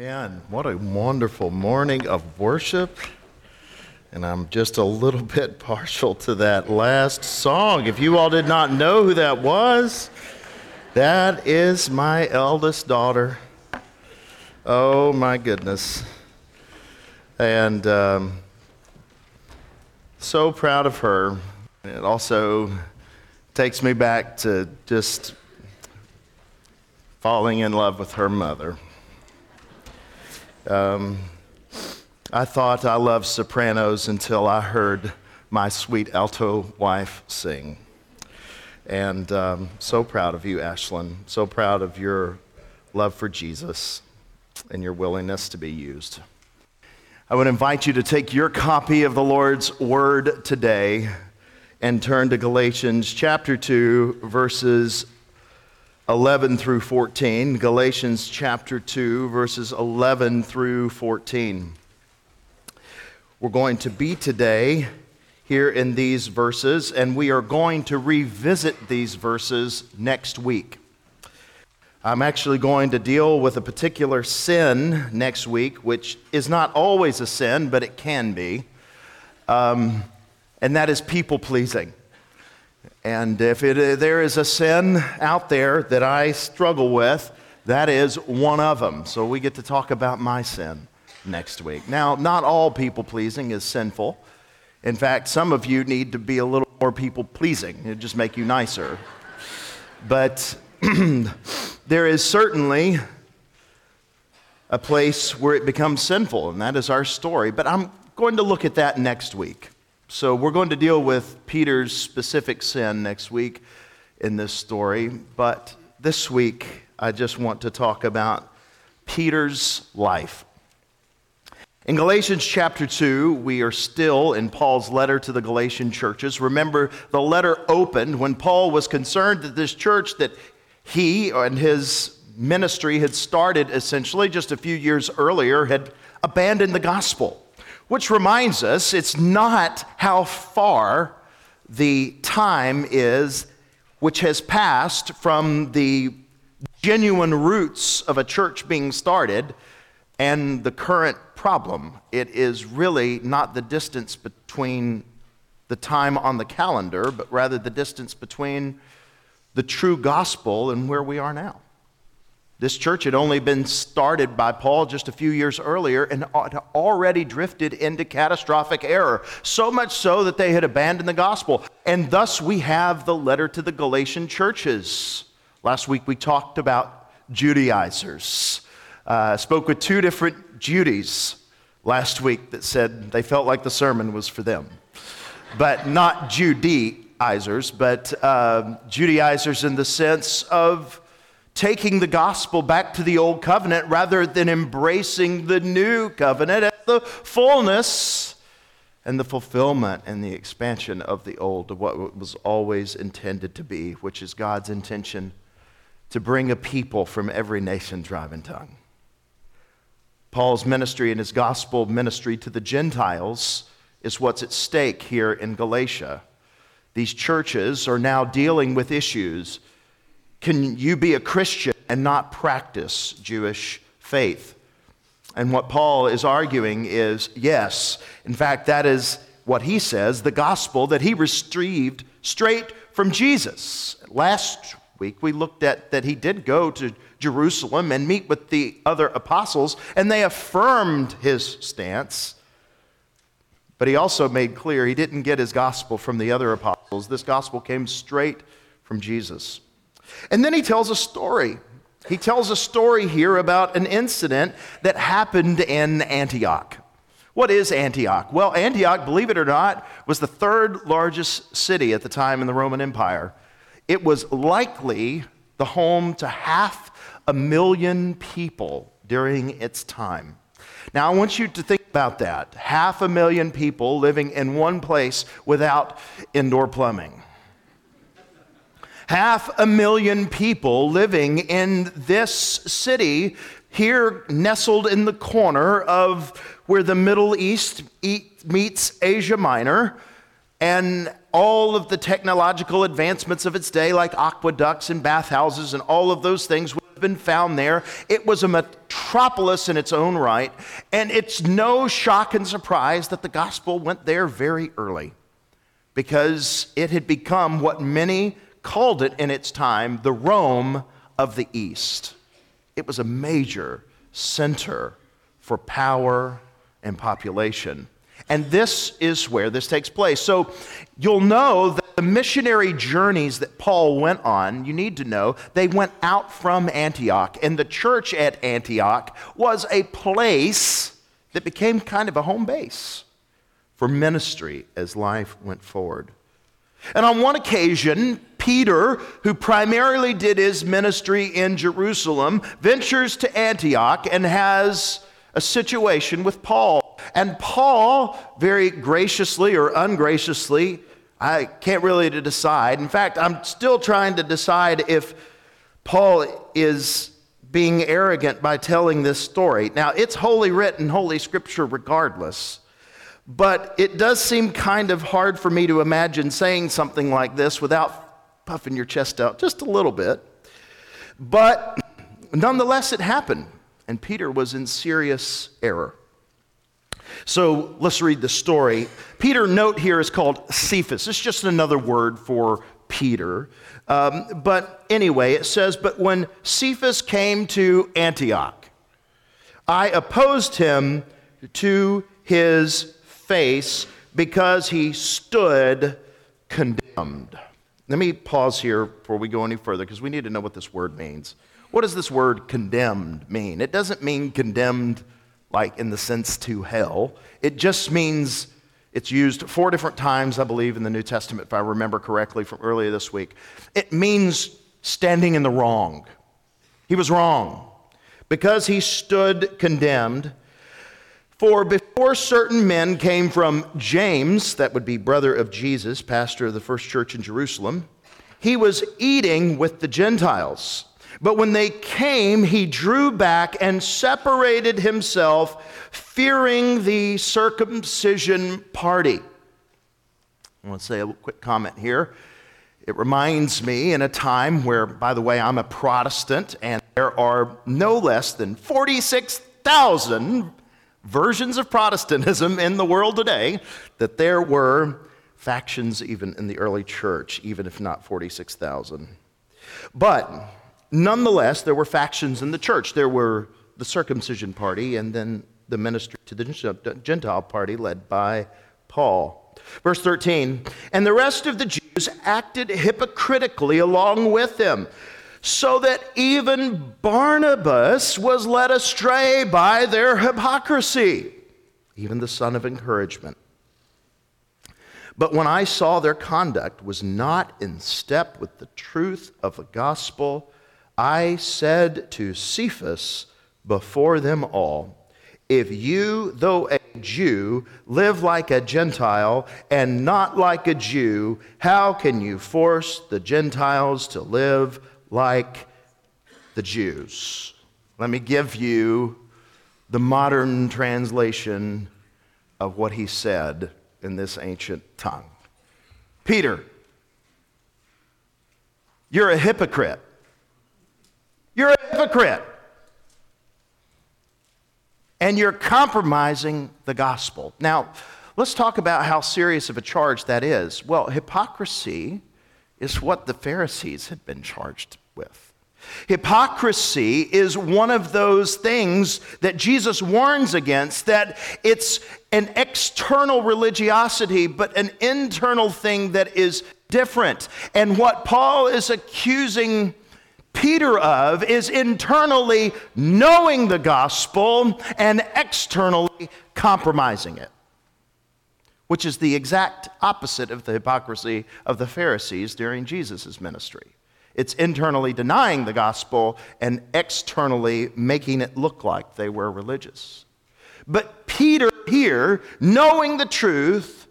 Amen. What a wonderful morning of worship. And I'm just a little bit partial to that last song. If you all did not know who that was, that is my eldest daughter. Oh my goodness. And um, so proud of her. It also takes me back to just falling in love with her mother. Um, I thought I loved sopranos until I heard my sweet alto wife sing. And um, so proud of you, Ashlyn. So proud of your love for Jesus and your willingness to be used. I would invite you to take your copy of the Lord's Word today and turn to Galatians chapter 2, verses 11 through 14. Galatians chapter 2, verses 11 through 14. We're going to be today here in these verses, and we are going to revisit these verses next week. I'm actually going to deal with a particular sin next week, which is not always a sin, but it can be. Um, and that is people pleasing. And if it, uh, there is a sin out there that I struggle with, that is one of them. So we get to talk about my sin next week. Now, not all people pleasing is sinful. In fact, some of you need to be a little more people pleasing, it just make you nicer. But there is certainly a place where it becomes sinful, and that is our story. But I'm going to look at that next week. So we're going to deal with Peter's specific sin next week in this story, but this week I just want to talk about Peter's life. In Galatians chapter 2, we are still in Paul's letter to the Galatian churches. Remember, the letter opened when Paul was concerned that this church that he and his ministry had started essentially just a few years earlier had abandoned the gospel. Which reminds us it's not how far the time is which has passed from the genuine roots of a church being started and the current problem. It is really not the distance between the time on the calendar, but rather the distance between the true gospel and where we are now. This church had only been started by Paul just a few years earlier and had already drifted into catastrophic error, so much so that they had abandoned the gospel. And thus we have the letter to the Galatian churches. Last week we talked about Judaizers. Uh, spoke with two different Judies last week that said they felt like the sermon was for them, but not Judaizers, but uh, Judaizers in the sense of taking the gospel back to the old covenant rather than embracing the new covenant as the fullness and the fulfillment and the expansion of the old, of what was always intended to be, which is God's intention to bring a people from every nation, tribe, and tongue. Paul's ministry and his gospel ministry to the Gentiles is what's at stake here in Galatia. These churches are now dealing with issues can you be a Christian and not practice Jewish faith? And what Paul is arguing is yes. In fact, that is what he says the gospel that he received straight from Jesus. Last week, we looked at that he did go to Jerusalem and meet with the other apostles, and they affirmed his stance. But he also made clear he didn't get his gospel from the other apostles. This gospel came straight from Jesus. And then he tells a story. He tells a story here about an incident that happened in Antioch. What is Antioch? Well, Antioch, believe it or not, was the third largest city at the time in the Roman Empire. It was likely the home to half a million people during its time. Now, I want you to think about that half a million people living in one place without indoor plumbing half a million people living in this city here nestled in the corner of where the Middle East meets Asia Minor and all of the technological advancements of its day, like aqueducts and bathhouses and all of those things, would have been found there. It was a metropolis in its own right, and it's no shock and surprise that the gospel went there very early because it had become what many called it in its time the Rome of the East. It was a major center for power and population. And this is where this takes place. So you'll know that the missionary journeys that Paul went on, you need to know, they went out from Antioch. And the church at Antioch was a place that became kind of a home base for ministry as life went forward. And on one occasion, Peter, who primarily did his ministry in Jerusalem, ventures to Antioch and has a situation with Paul. And Paul, very graciously or ungraciously, I can't really decide. In fact, I'm still trying to decide if Paul is being arrogant by telling this story. Now, it's holy written, holy scripture regardless. But it does seem kind of hard for me to imagine saying something like this without puffing your chest out just a little bit. But nonetheless, it happened, and Peter was in serious error. So let's read the story. Peter, note here, is called Cephas. It's just another word for Peter. Um, but anyway, it says, But when Cephas came to Antioch, I opposed him to his face because he stood condemned. Let me pause here before we go any further because we need to know what this word means. What does this word condemned mean? It doesn't mean condemned like in the sense to hell, it just means it's used four different times, I believe, in the New Testament, if I remember correctly from earlier this week. It means standing in the wrong. He was wrong because he stood condemned. For before certain men came from James, that would be brother of Jesus, pastor of the first church in Jerusalem, he was eating with the Gentiles. But when they came, he drew back and separated himself, fearing the circumcision party. I want to say a quick comment here. It reminds me in a time where, by the way, I'm a Protestant, and there are no less than 46,000 versions of Protestantism in the world today, that there were factions even in the early church, even if not 46,000. But nonetheless, there were factions in the church. There were the circumcision party and then the ministry to the Gentile party led by Paul. Verse 13, and the rest of the Jews acted hypocritically along with him so that even Barnabas was led astray by their hypocrisy, even the son of encouragement. But when I saw their conduct was not in step with the truth of the gospel, I said to Cephas before them all, if you, though a Jew, live like a Gentile and not like a Jew, how can you force the Gentiles to live like the Jews. Let me give you the modern translation of what he said in this ancient tongue. Peter, you're a hypocrite. You're a hypocrite. And you're compromising the gospel. Now, let's talk about how serious of a charge that is. Well, hypocrisy is what the Pharisees had been charged with. Hypocrisy is one of those things that Jesus warns against, that it's an external religiosity, but an internal thing that is different. And what Paul is accusing Peter of is internally knowing the gospel and externally compromising it which is the exact opposite of the hypocrisy of the Pharisees during Jesus' ministry. It's internally denying the gospel and externally making it look like they were religious. But Peter here, knowing the truth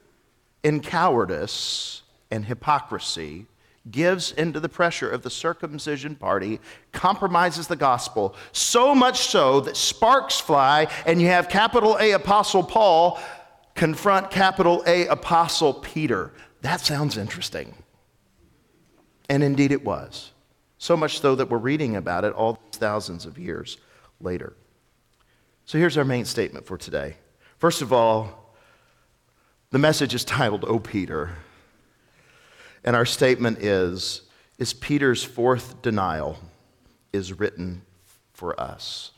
in cowardice and hypocrisy, gives into the pressure of the circumcision party, compromises the gospel, so much so that sparks fly, and you have capital A Apostle Paul confront capital A Apostle Peter. That sounds interesting. And indeed it was. So much so that we're reading about it all these thousands of years later. So here's our main statement for today. First of all, the message is titled, O Peter. And our statement is, is Peter's fourth denial is written for us.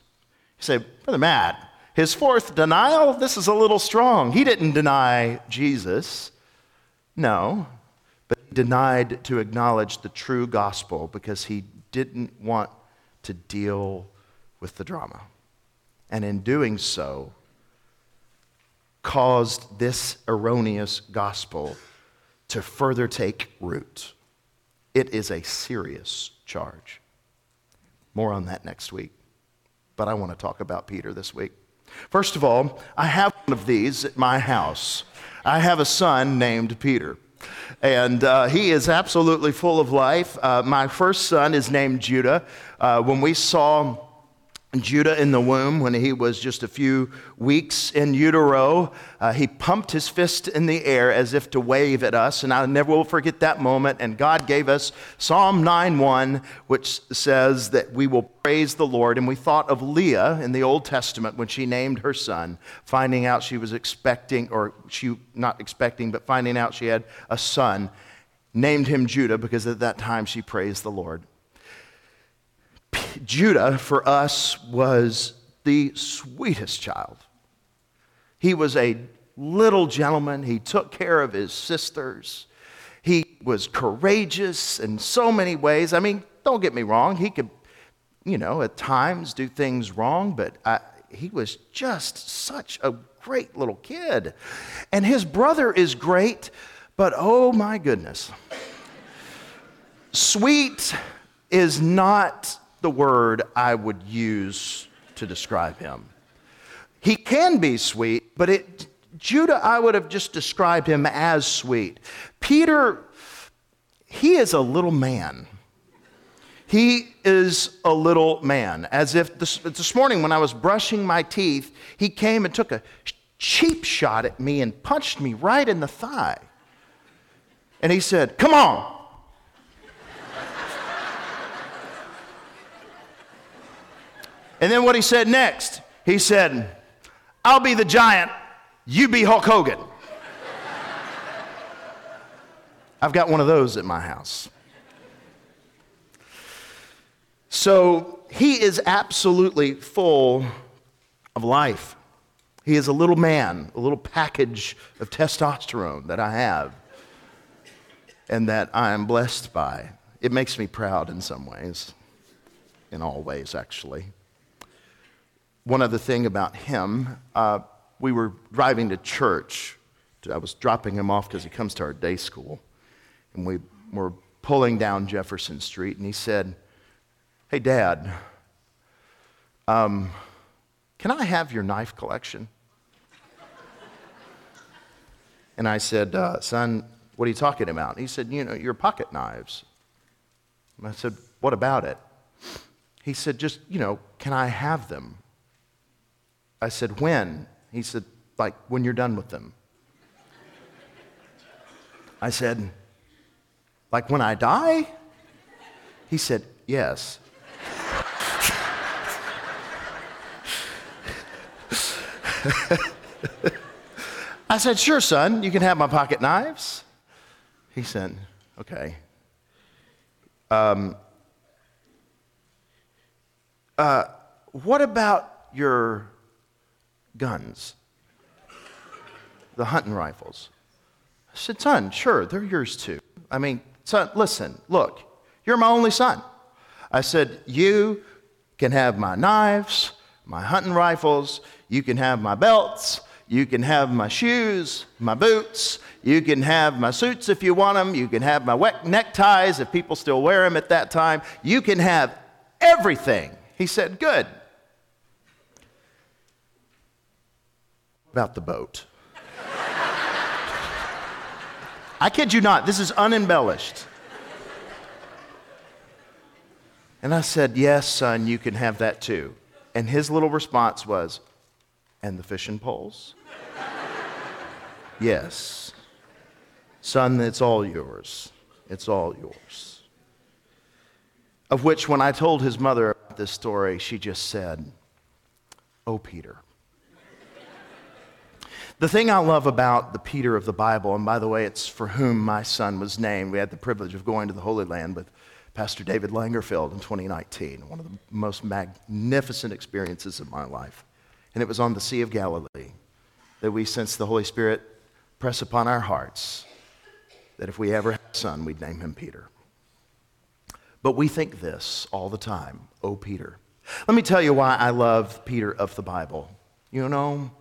You say, Brother Matt, his fourth denial, this is a little strong. He didn't deny Jesus. No, denied to acknowledge the true gospel because he didn't want to deal with the drama and in doing so, caused this erroneous gospel to further take root. It is a serious charge. More on that next week. But I want to talk about Peter this week. First of all, I have one of these at my house. I have a son named Peter. And uh, he is absolutely full of life. Uh, my first son is named Judah. Uh, when we saw Judah in the womb, when he was just a few weeks in utero, uh, he pumped his fist in the air as if to wave at us. And I never will forget that moment. And God gave us Psalm 9:1, which says that we will praise the Lord. And we thought of Leah in the Old Testament when she named her son, finding out she was expecting, or she not expecting, but finding out she had a son, named him Judah because at that time she praised the Lord. Judah for us was the sweetest child. He was a little gentleman. He took care of his sisters. He was courageous in so many ways. I mean, don't get me wrong, he could, you know, at times do things wrong, but I, he was just such a great little kid. And his brother is great, but oh my goodness. Sweet is not the word I would use to describe him. He can be sweet, but it, Judah, I would have just described him as sweet. Peter, he is a little man. He is a little man. As if this, this morning when I was brushing my teeth, he came and took a cheap shot at me and punched me right in the thigh. And he said, Come on, And then what he said next, he said, I'll be the giant, you be Hulk Hogan. I've got one of those at my house. So he is absolutely full of life. He is a little man, a little package of testosterone that I have and that I am blessed by. It makes me proud in some ways, in all ways, actually one other thing about him. Uh, we were driving to church. I was dropping him off because he comes to our day school. And we were pulling down Jefferson Street, and he said, Hey, Dad, um, can I have your knife collection? And I said, uh, Son, what are you talking about? And he said, You know, your pocket knives. And I said, What about it? He said, Just, you know, can I have them? I said, When? He said, Like when you're done with them. I said, Like when I die? He said, Yes. I said, Sure, son, you can have my pocket knives. He said, Okay. Um, uh, what about your guns, the hunting rifles. I said, Son, sure, they're yours too. I mean, son, listen, look, you're my only son. I said, You can have my knives, my hunting rifles, you can have my belts, you can have my shoes, my boots, you can have my suits if you want them, you can have my wet neckties if people still wear them at that time, you can have everything. He said, Good. About the boat. I kid you not, this is unembellished. And I said, Yes, son, you can have that too. And his little response was, And the fishing poles? yes. Son, it's all yours. It's all yours. Of which, when I told his mother this story, she just said, Oh, Peter. The thing I love about the Peter of the Bible, and by the way, it's for whom my son was named. We had the privilege of going to the Holy Land with Pastor David Langerfeld in 2019, one of the most magnificent experiences of my life. And it was on the Sea of Galilee that we sensed the Holy Spirit press upon our hearts that if we ever had a son, we'd name him Peter. But we think this all the time oh, Peter. Let me tell you why I love Peter of the Bible. You know,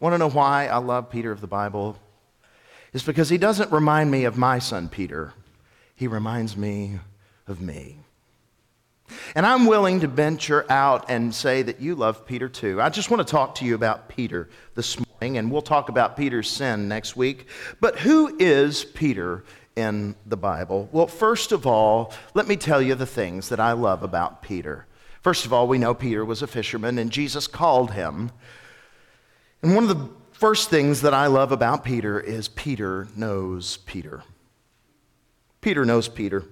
Want to know why I love Peter of the Bible? It's because he doesn't remind me of my son Peter, he reminds me of me. And I'm willing to venture out and say that you love Peter too. I just want to talk to you about Peter this morning, and we'll talk about Peter's sin next week. But who is Peter in the Bible? Well, first of all, let me tell you the things that I love about Peter. First of all, we know Peter was a fisherman, and Jesus called him and one of the first things that I love about Peter is Peter knows Peter. Peter knows Peter.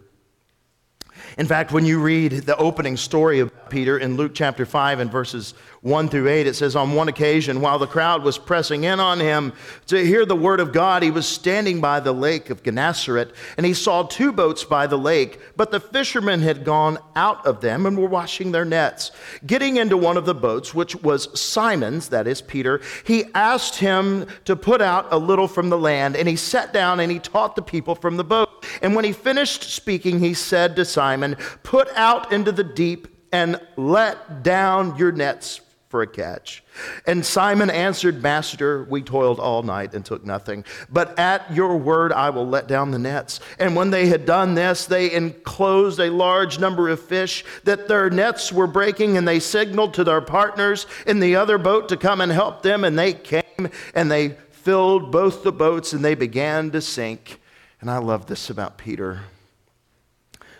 In fact, when you read the opening story of Peter in Luke chapter 5 and verses 1 through 8, it says, On one occasion, while the crowd was pressing in on him to hear the word of God, he was standing by the lake of Gennesaret, and he saw two boats by the lake, but the fishermen had gone out of them and were washing their nets. Getting into one of the boats, which was Simon's, that is Peter, he asked him to put out a little from the land, and he sat down and he taught the people from the boat. And when he finished speaking, he said to Simon, Put out into the deep and let down your nets for a catch. And Simon answered, Master, we toiled all night and took nothing. But at your word, I will let down the nets. And when they had done this, they enclosed a large number of fish that their nets were breaking, and they signaled to their partners in the other boat to come and help them. And they came and they filled both the boats and they began to sink. And I love this about Peter.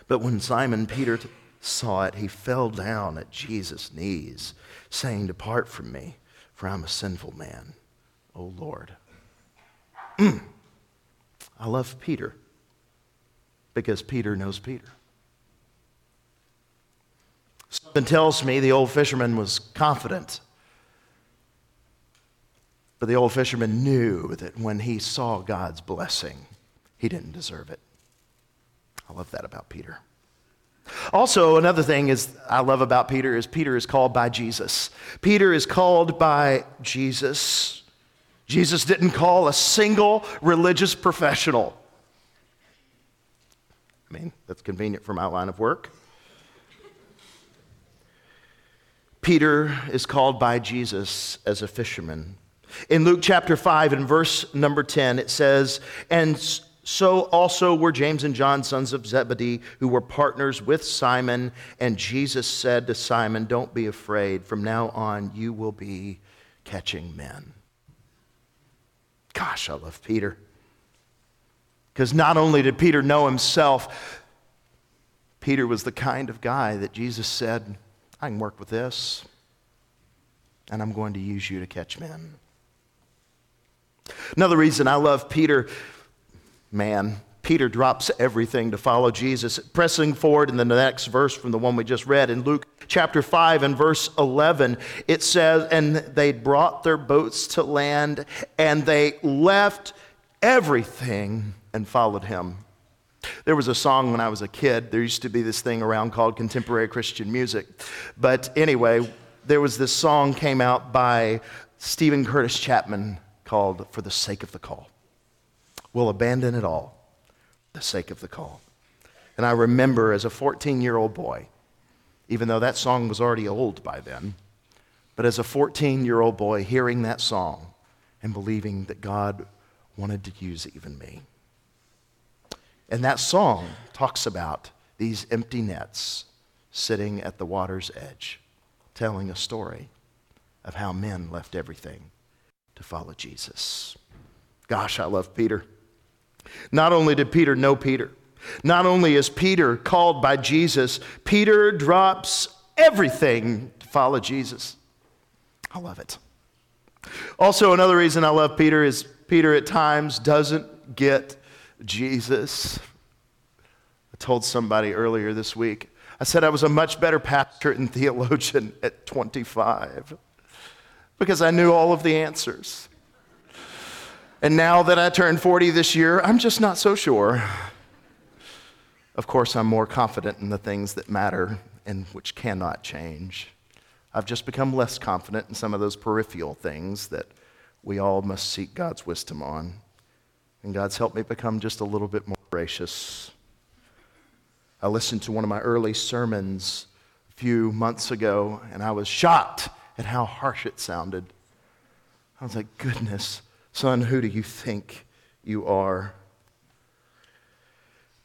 But when Simon Peter saw it, he fell down at Jesus' knees, saying, Depart from me, for I'm a sinful man, O Lord. I love Peter because Peter knows Peter. Something tells me the old fisherman was confident. But the old fisherman knew that when he saw God's blessing, he didn't deserve it. I love that about Peter. Also, another thing is I love about Peter is Peter is called by Jesus. Peter is called by Jesus. Jesus didn't call a single religious professional. I mean, that's convenient for my line of work. Peter is called by Jesus as a fisherman. In Luke chapter 5 and verse number 10, it says, And so also were James and John, sons of Zebedee, who were partners with Simon. And Jesus said to Simon, Don't be afraid. From now on, you will be catching men. Gosh, I love Peter. Because not only did Peter know himself, Peter was the kind of guy that Jesus said, I can work with this, and I'm going to use you to catch men. Another reason I love Peter man. Peter drops everything to follow Jesus. Pressing forward in the next verse from the one we just read in Luke chapter 5 and verse 11, it says, And they brought their boats to land and they left everything and followed him. There was a song when I was a kid. There used to be this thing around called contemporary Christian music. But anyway, there was this song came out by Steven Curtis Chapman called For the Sake of the Call will abandon it all the sake of the call. And I remember as a 14 year old boy, even though that song was already old by then, but as a 14 year old boy hearing that song and believing that God wanted to use even me. And that song talks about these empty nets sitting at the water's edge, telling a story of how men left everything to follow Jesus. Gosh, I love Peter. Not only did Peter know Peter, not only is Peter called by Jesus, Peter drops everything to follow Jesus. I love it. Also, another reason I love Peter is Peter at times doesn't get Jesus. I told somebody earlier this week, I said I was a much better pastor and theologian at 25. because I knew all of the answers. And now that I turned 40 this year, I'm just not so sure. Of course, I'm more confident in the things that matter and which cannot change. I've just become less confident in some of those peripheral things that we all must seek God's wisdom on. And God's helped me become just a little bit more gracious. I listened to one of my early sermons a few months ago, and I was shocked at how harsh it sounded. I was like, goodness, son, who do you think you are?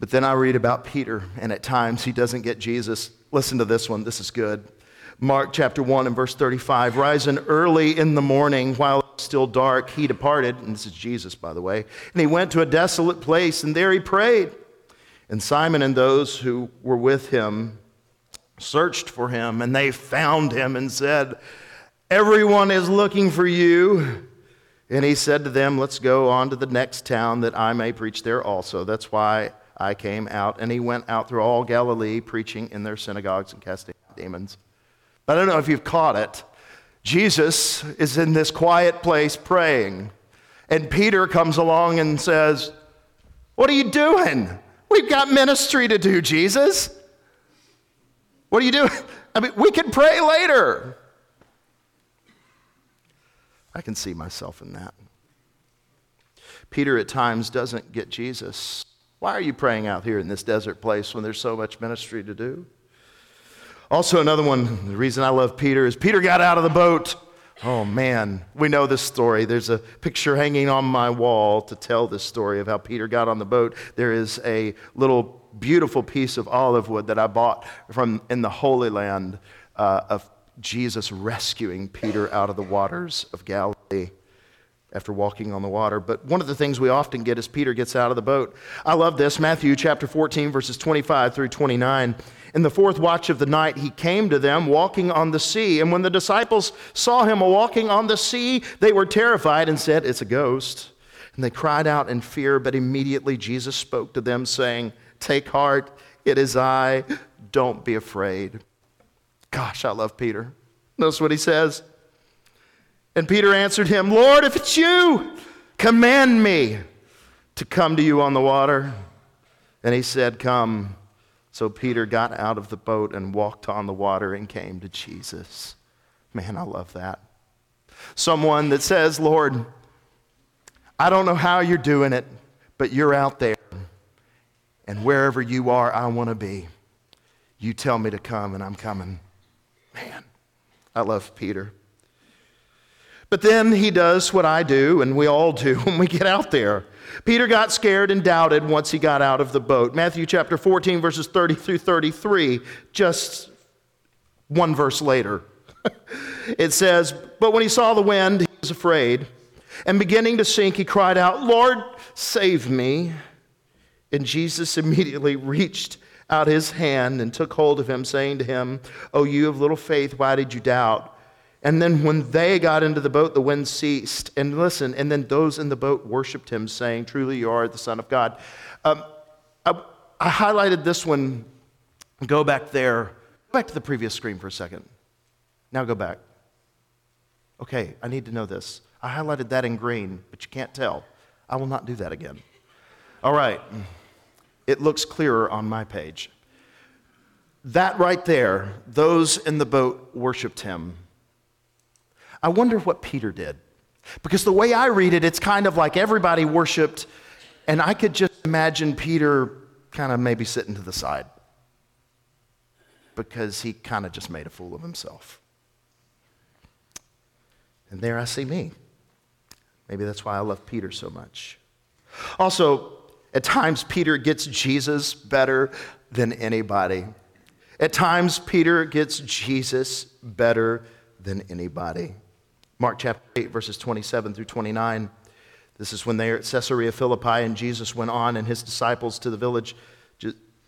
But then I read about Peter, and at times he doesn't get Jesus. Listen to this one, this is good. Mark chapter 1 and verse 35 Rising early in the morning while it was still dark, he departed, and this is Jesus, by the way, and he went to a desolate place, and there he prayed. And Simon and those who were with him searched for him, and they found him and said, Everyone is looking for you. And he said to them, Let's go on to the next town that I may preach there also. That's why I came out. And he went out through all Galilee, preaching in their synagogues and casting out demons. I don't know if you've caught it. Jesus is in this quiet place praying, and Peter comes along and says, What are you doing? We've got ministry to do, Jesus. What are you doing? I mean, we can pray later. I can see myself in that. Peter at times doesn't get Jesus. Why are you praying out here in this desert place when there's so much ministry to do? Also, another one, the reason I love Peter is Peter got out of the boat. Oh man, we know this story. There's a picture hanging on my wall to tell this story of how Peter got on the boat. There is a little beautiful piece of olive wood that I bought from in the Holy Land uh, of Jesus rescuing Peter out of the waters of Galilee after walking on the water. But one of the things we often get is Peter gets out of the boat. I love this. Matthew chapter 14, verses 25 through 29. In the fourth watch of the night, he came to them walking on the sea. And when the disciples saw him walking on the sea, they were terrified and said, It's a ghost. And they cried out in fear, but immediately Jesus spoke to them, saying, Take heart, it is I. Don't be afraid. Gosh, I love Peter. Notice what he says. And Peter answered him, Lord, if it's you, command me to come to you on the water. And he said, Come. So Peter got out of the boat and walked on the water and came to Jesus. Man, I love that. Someone that says, Lord, I don't know how you're doing it, but you're out there. And wherever you are, I want to be. You tell me to come, and I'm coming. I love Peter. But then he does what I do, and we all do when we get out there. Peter got scared and doubted once he got out of the boat. Matthew chapter 14, verses 30 through 33, just one verse later. it says, But when he saw the wind, he was afraid. And beginning to sink, he cried out, Lord, save me. And Jesus immediately reached out his hand and took hold of him, saying to him, Oh, you of little faith, why did you doubt? And then when they got into the boat, the wind ceased. And listen, and then those in the boat worshiped him, saying, Truly, you are the Son of God. Um, I, I, highlighted this one. Go back there. Go back to the previous screen for a second. Now go back. Okay, I need to know this. I highlighted that in green, but you can't tell. I will not do that again. All right. It looks clearer on my page. That right there, those in the boat worshiped him. I wonder what Peter did. Because the way I read it, it's kind of like everybody worshiped, and I could just imagine Peter kind of maybe sitting to the side because he kind of just made a fool of himself. And there I see me. Maybe that's why I love Peter so much. Also, at times, Peter gets Jesus better than anybody. At times, Peter gets Jesus better than anybody. Mark chapter 8, verses 27 through 29. This is when they are at Caesarea Philippi, and Jesus went on and his disciples to the village,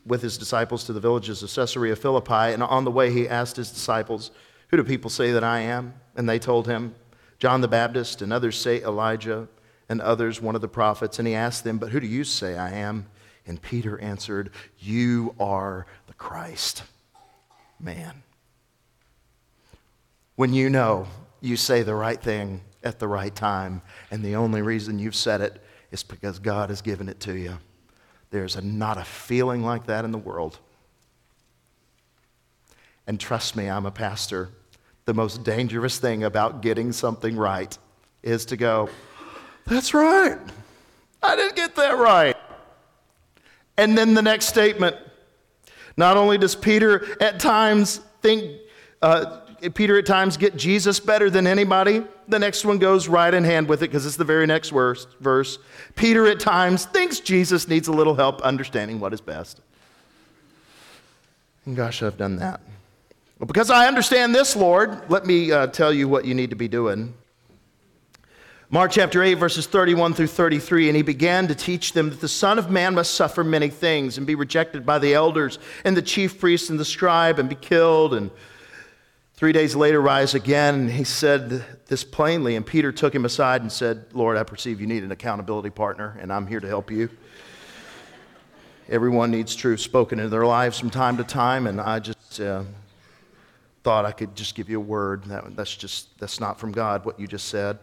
with his disciples to the villages of Caesarea Philippi. And on the way, he asked his disciples, Who do people say that I am? And they told him, John the Baptist, and others say Elijah, and others one of the prophets. And he asked them, But who do you say I am? And Peter answered, You are the Christ. Man. When you know you say the right thing at the right time. And the only reason you've said it is because God has given it to you. There's a, not a feeling like that in the world. And trust me, I'm a pastor. The most dangerous thing about getting something right is to go, That's right. I didn't get that right. And then the next statement. Not only does Peter at times think, uh, Peter at times get Jesus better than anybody, the next one goes right in hand with it because it's the very next verse, verse. Peter at times thinks Jesus needs a little help understanding what is best. And gosh, I've done that. Well, because I understand this, Lord, let me uh, tell you what you need to be doing. Mark chapter 8, verses 31 through 33. And he began to teach them that the Son of Man must suffer many things and be rejected by the elders and the chief priests and the scribe and be killed and three days later rise again. And he said this plainly. And Peter took him aside and said, Lord, I perceive you need an accountability partner, and I'm here to help you. Everyone needs truth spoken into their lives from time to time, and I just uh, thought I could just give you a word. That, that's just, that's not from God, what you just said.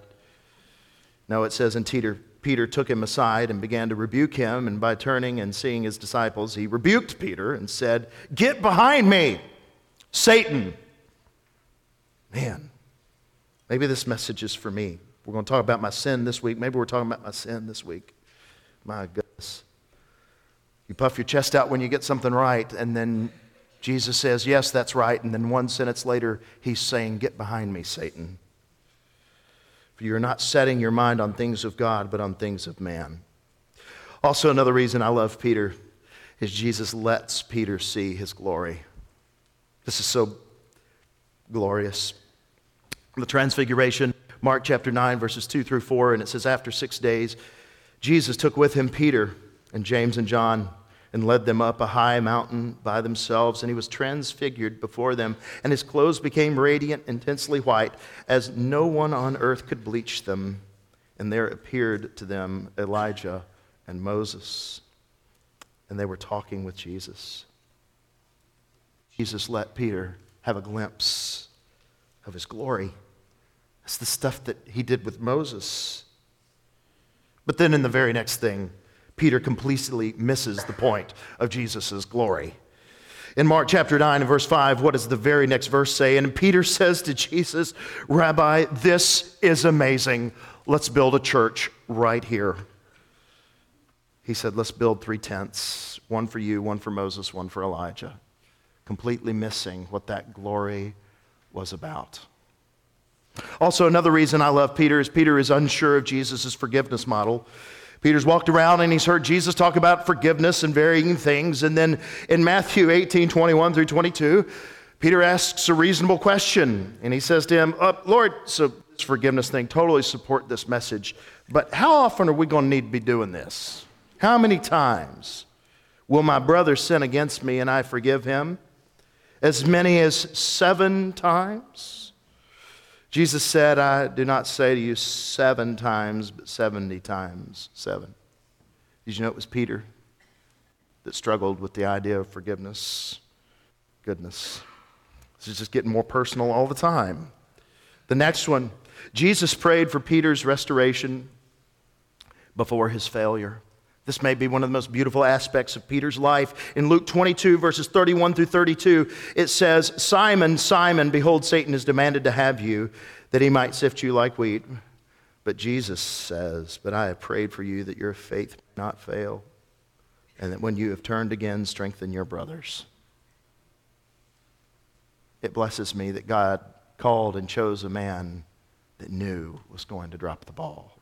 No, it says, and Peter, Peter took him aside and began to rebuke him. And by turning and seeing his disciples, he rebuked Peter and said, Get behind me, Satan. Man, maybe this message is for me. We're going to talk about my sin this week. Maybe we're talking about my sin this week. My goodness. You puff your chest out when you get something right, and then Jesus says, Yes, that's right. And then one sentence later, he's saying, Get behind me, Satan. For you're not setting your mind on things of God, but on things of man. Also, another reason I love Peter is Jesus lets Peter see his glory. This is so glorious. The Transfiguration, Mark chapter 9, verses 2 through 4, and it says, After six days, Jesus took with him Peter and James and John and led them up a high mountain by themselves, and he was transfigured before them, and his clothes became radiant, intensely white, as no one on earth could bleach them. And there appeared to them Elijah and Moses, and they were talking with Jesus. Jesus let Peter have a glimpse of his glory. It's the stuff that he did with Moses. But then in the very next thing, Peter completely misses the point of Jesus' glory. In Mark chapter 9 and verse 5, what does the very next verse say? And Peter says to Jesus, Rabbi, this is amazing. Let's build a church right here. He said, Let's build three tents one for you, one for Moses, one for Elijah. Completely missing what that glory was about. Also, another reason I love Peter is Peter is unsure of Jesus' forgiveness model. Peter's walked around and he's heard Jesus talk about forgiveness and varying things. And then in Matthew 18 21 through 22, Peter asks a reasonable question. And he says to him, oh, Lord, so this forgiveness thing, totally support this message. But how often are we going to need to be doing this? How many times will my brother sin against me and I forgive him? As many as seven times? Jesus said, I do not say to you seven times, but 70 times seven. Did you know it was Peter that struggled with the idea of forgiveness? Goodness. This is just getting more personal all the time. The next one Jesus prayed for Peter's restoration before his failure. This may be one of the most beautiful aspects of Peter's life. In Luke 22, verses 31 through 32, it says, Simon, Simon, behold, Satan has demanded to have you, that he might sift you like wheat. But Jesus says, But I have prayed for you that your faith not fail, and that when you have turned again, strengthen your brothers. It blesses me that God called and chose a man that knew was going to drop the ball.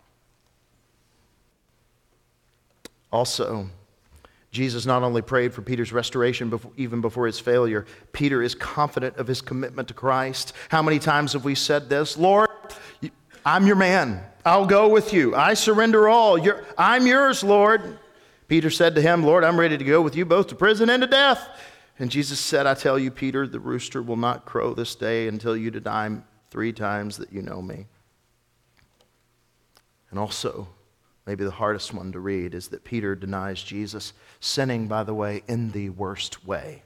Also, Jesus not only prayed for Peter's restoration before, even before his failure, Peter is confident of his commitment to Christ. How many times have we said this? Lord, I'm your man. I'll go with you. I surrender all. You're, I'm yours, Lord. Peter said to him, Lord, I'm ready to go with you both to prison and to death. And Jesus said, I tell you, Peter, the rooster will not crow this day until you deny three times that you know me. And also, maybe the hardest one to read, is that Peter denies Jesus, sinning, by the way, in the worst way.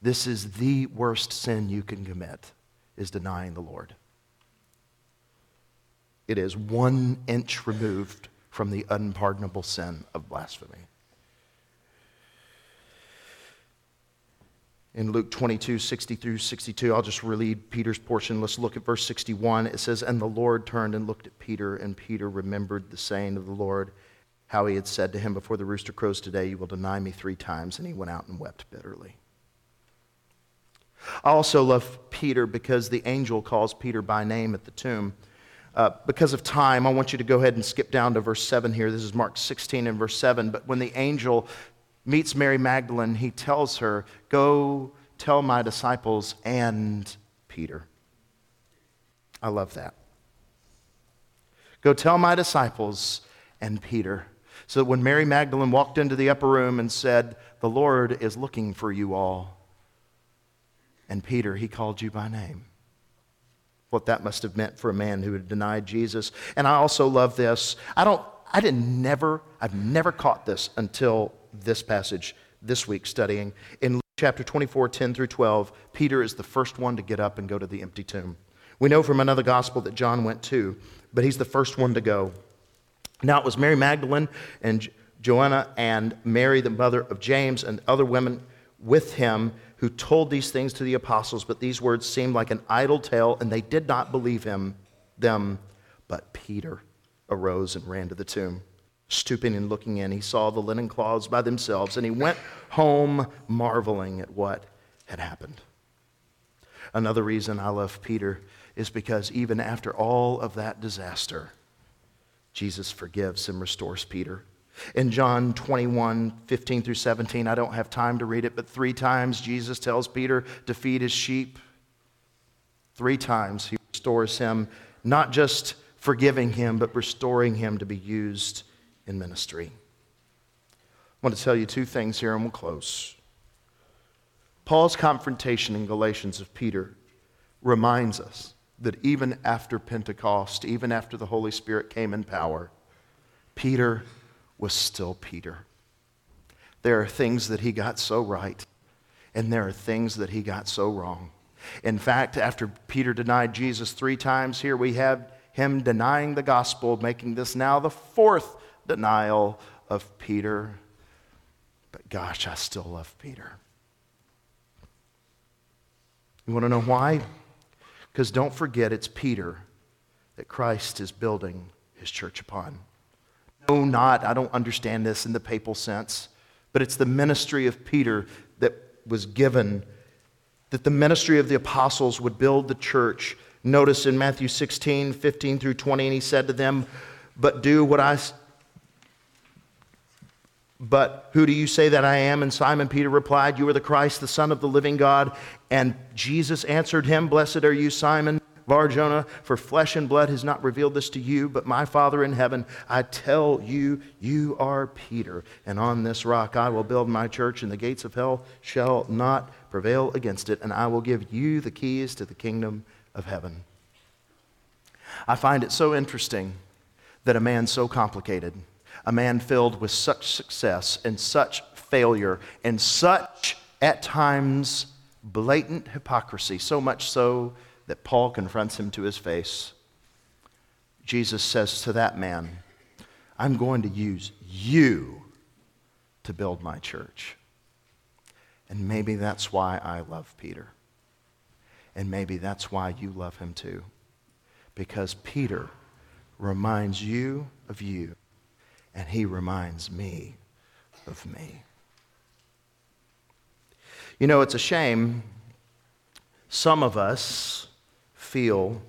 This is the worst sin you can commit, is denying the Lord. it is one inch removed from the unpardonable sin of blasphemy. In Luke 22, 60 through 62. I'll just read Peter's portion. Let's look at verse 61. It says, And the Lord turned and looked at Peter, and Peter remembered the saying of the Lord, how he had said to him, Before the rooster crows today, you will deny me three times. And he went out and wept bitterly. I also love Peter because the angel calls Peter by name at the tomb. Uh, because of time, I want you to go ahead and skip down to verse 7 here. This is Mark 16 and verse 7. But when the angel meets Mary Magdalene, he tells her, Go tell my disciples and Peter. I love that. Go tell my disciples and Peter. So when Mary Magdalene walked into the upper room and said, The Lord is looking for you all, and Peter, he called you by name. What that must have meant for a man who had denied Jesus. And I also love this. I don't, I didn't never, I've never caught this until this passage this week studying. In Luke chapter 24, 10 through 12, Peter is the first one to get up and go to the empty tomb. We know from another gospel that John went too, but he's the first one to go. Now it was Mary Magdalene and Joanna and Mary, the mother of James, and other women with him who told these things to the apostles, but these words seemed like an idle tale, and they did not believe him, them. But Peter arose and ran to the tomb. Stooping and looking in, he saw the linen cloths by themselves, and he went home marveling at what had happened. Another reason I love Peter is because even after all of that disaster, Jesus forgives and restores Peter. In John 21, 15 through 17, I don't have time to read it, but three times Jesus tells Peter to feed his sheep. Three times he restores him, not just forgiving him, but restoring him to be used in ministry. I want to tell you two things here and we'll close. Paul's confrontation in Galatians of Peter reminds us that even after Pentecost, even after the Holy Spirit came in power, Peter was still Peter. There are things that he got so right, and there are things that he got so wrong. In fact, after Peter denied Jesus three times, here we have him denying the gospel, making this now the fourth denial of Peter. But gosh, I still love Peter. You want to know why? Because don't forget, it's Peter that Christ is building his church upon. No, not, I don't understand this in the papal sense, but it's the ministry of Peter that was given, that the ministry of the apostles would build the church. Notice in Matthew 16, 15 through 20, and he said to them, But do what I but who do you say that I am? And Simon Peter replied, You are the Christ, the Son of the living God. And Jesus answered him, Blessed are you, Simon Barjona, for flesh and blood has not revealed this to you, but my Father in heaven. I tell you, you are Peter, and on this rock I will build my church, and the gates of hell shall not prevail against it, and I will give you the keys to the kingdom of heaven. I find it so interesting that a man so complicated a man filled with such success and such failure and such, at times, blatant hypocrisy, so much so that Paul confronts him to his face. Jesus says to that man, I'm going to use you to build my church. And maybe that's why I love Peter. And maybe that's why you love him too. Because Peter reminds you of you and he reminds me of me. You know, it's a shame some of us feel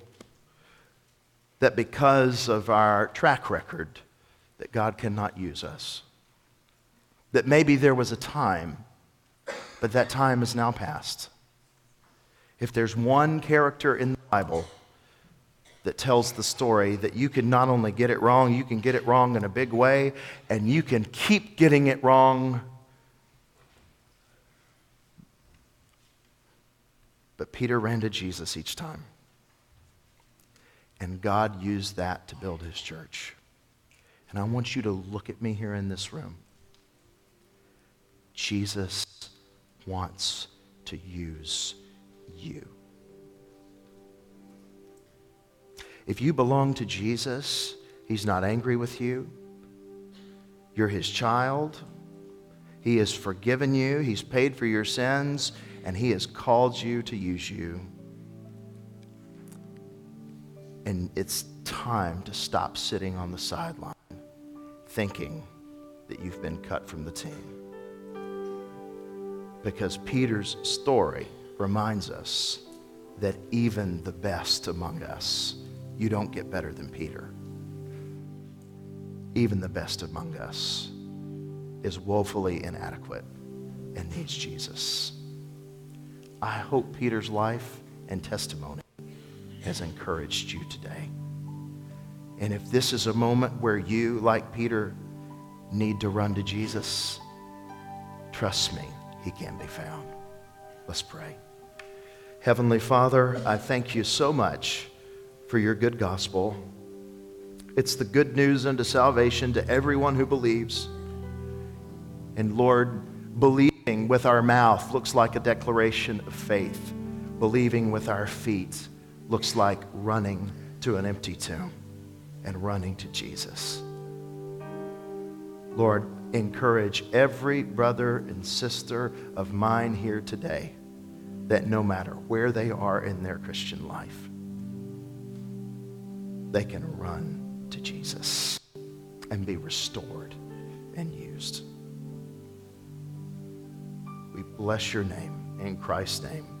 that because of our track record that God cannot use us. That maybe there was a time, but that time is now past. If there's one character in the Bible that tells the story that you can not only get it wrong, you can get it wrong in a big way, and you can keep getting it wrong. But Peter ran to Jesus each time. And God used that to build his church. And I want you to look at me here in this room. Jesus wants to use you. If you belong to Jesus, He's not angry with you. You're His child. He has forgiven you, He's paid for your sins, and He has called you to use you. And it's time to stop sitting on the sideline thinking that you've been cut from the team. Because Peter's story reminds us that even the best among us, you don't get better than Peter. Even the best among us is woefully inadequate and needs Jesus. I hope Peter's life and testimony has encouraged you today. And if this is a moment where you, like Peter, need to run to Jesus, trust me, he can be found. Let's pray. Heavenly Father, I thank you so much for your good gospel. It's the good news unto salvation to everyone who believes. And Lord, believing with our mouth looks like a declaration of faith. Believing with our feet looks like running to an empty tomb and running to Jesus. Lord, encourage every brother and sister of mine here today that no matter where they are in their Christian life, they can run to Jesus and be restored and used. We bless your name in Christ's name.